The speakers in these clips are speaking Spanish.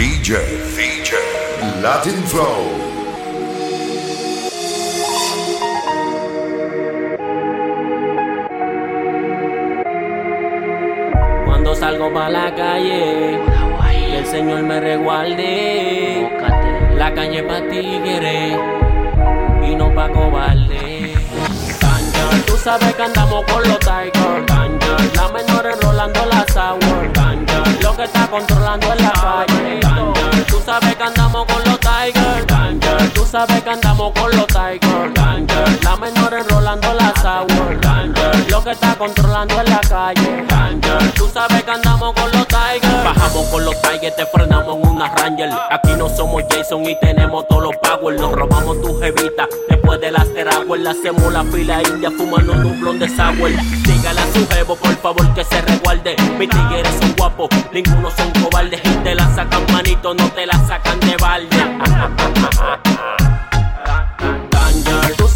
DJ, DJ, Latin Flow. Cuando salgo para la calle, que el Señor me reguarde. La calle pa' tigre y no pa' cobarde. Tú sabes que andamos con los Tigers. Danger, la menor enrolando la sour. Danger, lo que está controlando en la calle. Tú sabes que andamos con los Tigers. Tú sabes que andamos con los Tigers. La menor enrolando la sour. Danger, lo que está controlando en la calle. Tú sabes que andamos con los Tigers. Bajamos con los Tigers, te frenamos en una Ranger. Aquí no somos Jason y tenemos todos los power. Nos robamos tu jevita después de las teraguas. Le hacemos la fila india fumando un blon de sour. Dígale a su jevo, por favor, que se resguarde. Mis tigres son guapos, ninguno son cobardes. Y te la sacan manito, no te la sacan de balde.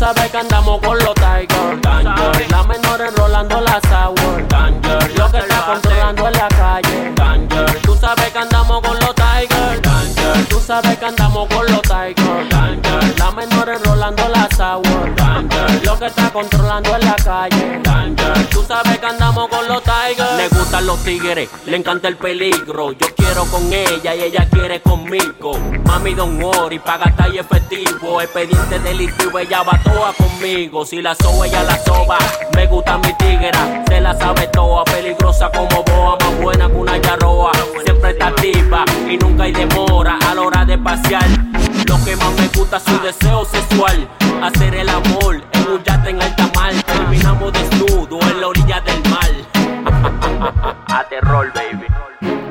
Tú sabes que andamos con los Tigers. Danger, la menor enrolando la sour. Danger, lo que está controlando en la calle. Danger, tú sabes que andamos con los Tigers. Danger, tú sabes que andamos con los Tigers. Danger, la menor enrolando la sour. Danger, lo que está controlando en la calle. Danger, tú sabes que andamos con los Tigers. Le gustan los tigres, le encanta el peligro. Yo quiero con ella y ella quiere conmigo. Mami, don worry, paga y efectivo. Expediente delictivo, ella va toda conmigo. Si la soba, ella la soba. Me gusta mi tigra, se la sabe toda. Peligrosa como boa, más buena que una yarroa. Siempre está activa y nunca hay demora a la hora de pasear. Lo que más me gusta es su deseo sexual. Hacer el amor en un en alta mar. Terminamos desnudo en la orilla del mar. a terror, baby.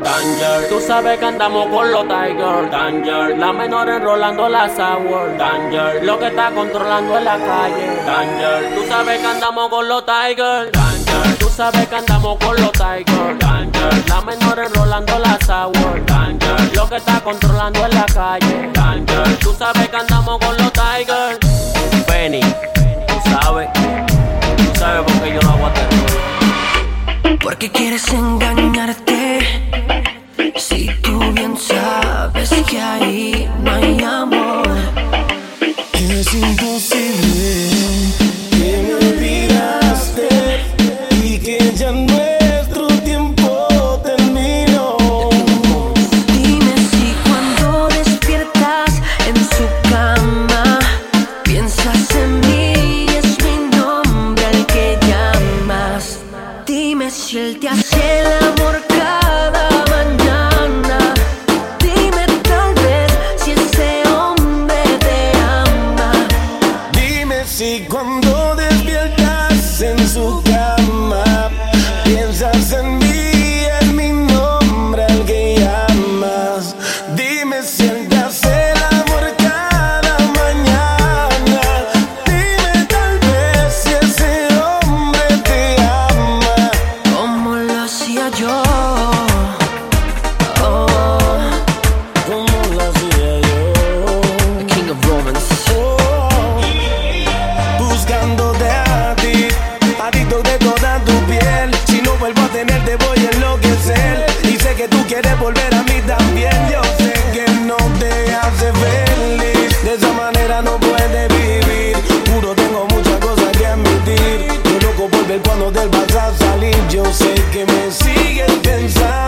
Danger, tú sabes que andamos con los Tigers. Danger, la menor enrolando la sour. Danger, lo que está controlando en la calle. Danger, tú sabes que andamos con los Tigers. Danger, tú sabes que andamos con los Tigers. Danger, la menor enrolando la sour. Danger, lo que está controlando en la calle. Danger, tú sabes que andamos con los Tigers. Benny, tú sabes, tú sabes por qué yo no hago a terror. ¿Por qué quieres engañarte? El amor cada yo sé que me sigues pensando.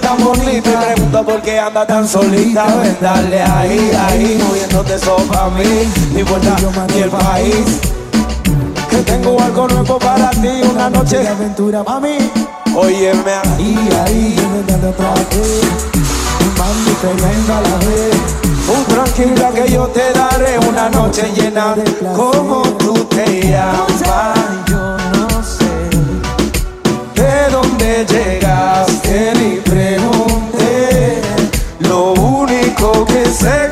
Tan bonita y pregunto por qué anda tan solita. Ven, dale ahí, ahí, moviéndote eso pa' mí. Ni vuelta ni el país. Que tengo algo nuevo para ti, una noche de aventura pa' mí. Óyeme ahí, ahí, otra vez. Mami, que venga la vez. Tú tranquila que yo te daré una noche llena de como tú te llamas. Que sé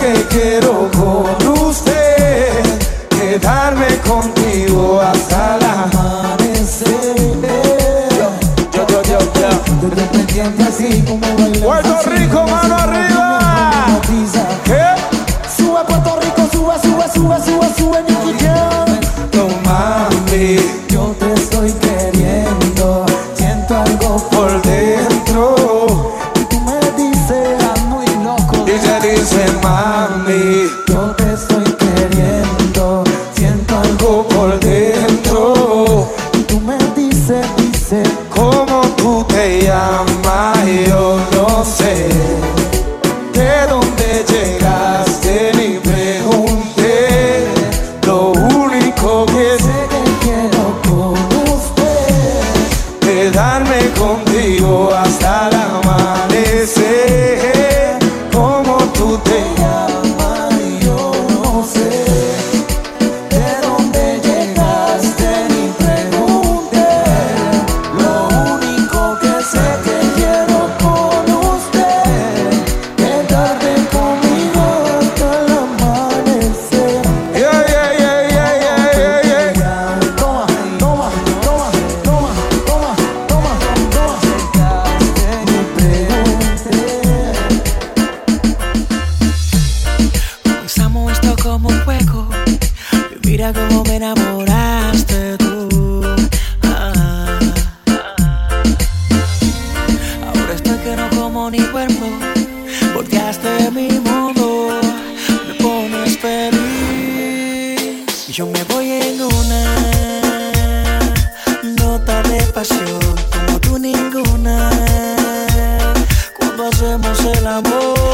Dice, dice, Cuando hacemos el amor.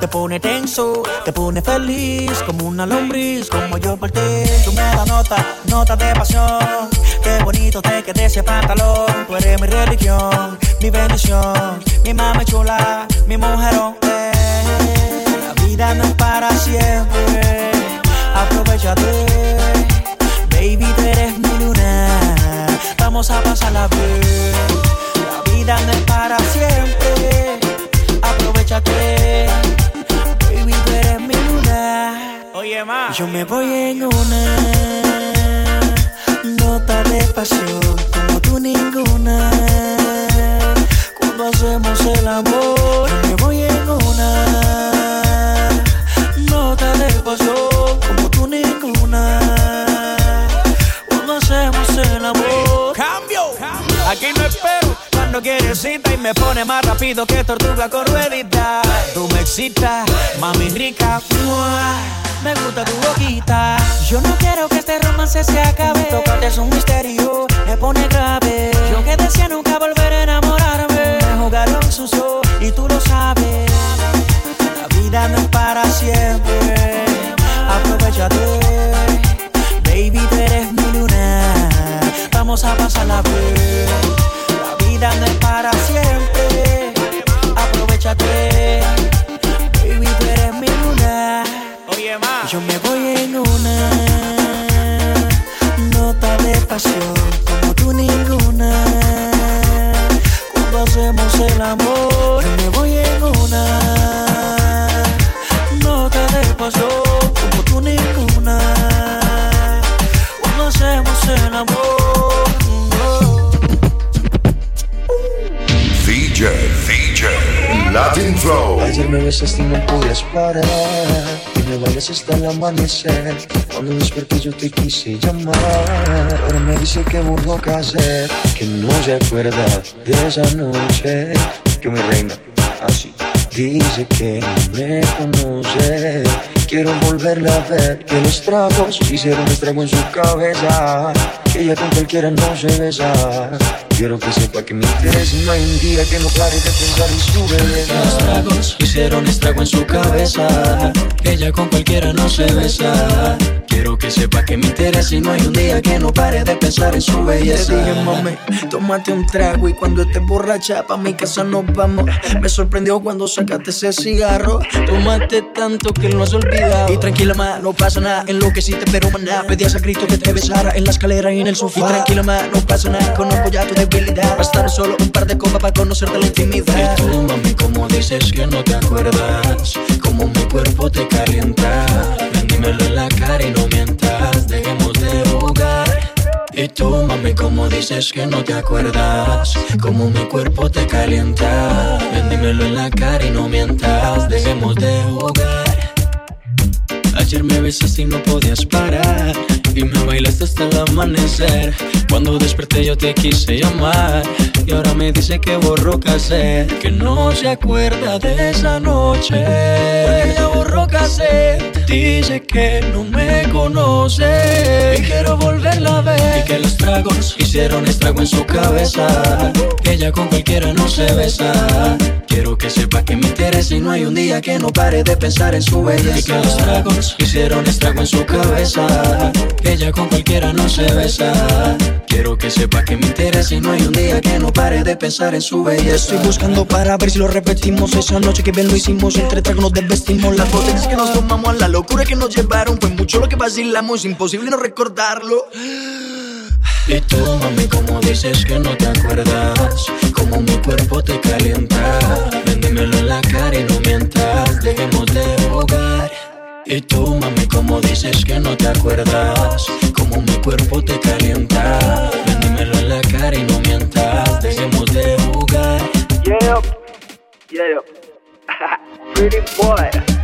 Te pone tenso, te pone feliz, como una lombriz, como yo por ti. Tú me das nota, nota de pasión. Qué bonito te quedé ese pantalón. Tú eres mi religión, mi bendición, mi mami chula, mi mujerón. eh. La vida no es para siempre, aprovechate. Baby, tú eres mi luna, vamos a pasarla bien. La vida no es para siempre, aprovechate. Baby, tú eres mi luna. Oye, ma. Yo me voy en una nota de pasión, como tú ninguna. Cuando hacemos el amor, yo me voy en una nota de pasión, como tú ninguna. Cuando hacemos el amor, cambio. Aquí no espero cuando quieres cita y me pone más rápido que tortuga con ruedita. Tú me excitas, mami rica. ¡mua! Me gusta tu boquita. Yo no quiero que este romance se acabe. Tocarte es un misterio, me pone grave. Yo que decía nunca volver a enamorarme. Mejor ahogaron sus ojos y tú lo sabes. La vida no es para siempre. Aprovechate, baby, tú eres mi luna. Vamos a bien. La vida para siempre. DJ, Latin Flow. Ayer me besaste y no podías parar. Y me bailas hasta el amanecer. Cuando desperté yo te quise llamar. Ahora me dice que borró hacer. Que no se acuerda de esa noche. Que mi reina, así Dice que me conoce. Quiero volverla a ver. Que los tragos hicieron estrago en su cabeza. Que ella con cualquiera no se besa Quiero que sepa que me interesa no hay un día que no pare de pensar en su belleza Los tragos hicieron estrago en su cabeza. Ella con cualquiera no se besa. Quiero que sepa que me interesa y no hay un día que no pare de pensar en su belleza. Te dije, mami, tómate un trago y cuando estés borracha pa' mi casa nos vamos. Me sorprendió cuando sacaste ese cigarro. Tomaste tanto que lo has olvidado. Y tranquila, ma, no pasa nada. Enloqueciste, pero maná. Pedías a Cristo que te besara en la escalera y en el sofá. Y tranquila, ma, no pasa nada. Conozco ya tu debilidad. Bastar solo un par de copas para conocerte la intimidad. Y tú, mami, como dices que no te acuerdas, como mi cuerpo te calienta. Dímelo en la cara y no mientas, dejemos de jugar. Y tú, mami, como dices que no te acuerdas, como mi cuerpo te calienta. Ven, dímelo en la cara y no mientas, dejemos de jugar. Ayer me besaste y no podías parar Y me bailaste hasta el amanecer Cuando desperté yo te quise llamar dice que borró cassette Que no se acuerda de esa noche. Ella borró cassette Dice que no me conoce. Y quiero volverla a ver. Y que los tragos hicieron estrago en su cabeza. Que ella con cualquiera no se besa Quiero que sepa que me interesa y no hay un día que no pare de pensar en su belleza. Y que los tragos hicieron estrago en su cabeza. Ella con cualquiera no se besa. Quiero que sepa que me interesa y no hay un día que no pare de pensar en su belleza. Estoy buscando para ver si lo repetimos Esa noche que bien lo hicimos Entre tragos nos desvestimos Las botellas que nos tomamos La locura que nos llevaron Fue mucho lo que vacilamos Imposible no recordarlo Y tú, mami, como dices que no te acuerdas, como mi cuerpo te calienta. Ven, dímelo en la cara y no mientas, dejemos de jugar. Y tú, mami, como dices que no te acuerdas, como mi cuerpo te calienta. Ven, dímelo en la cara y no mientas, dejemos de jugar. Yeah, yeah. Pretty boy.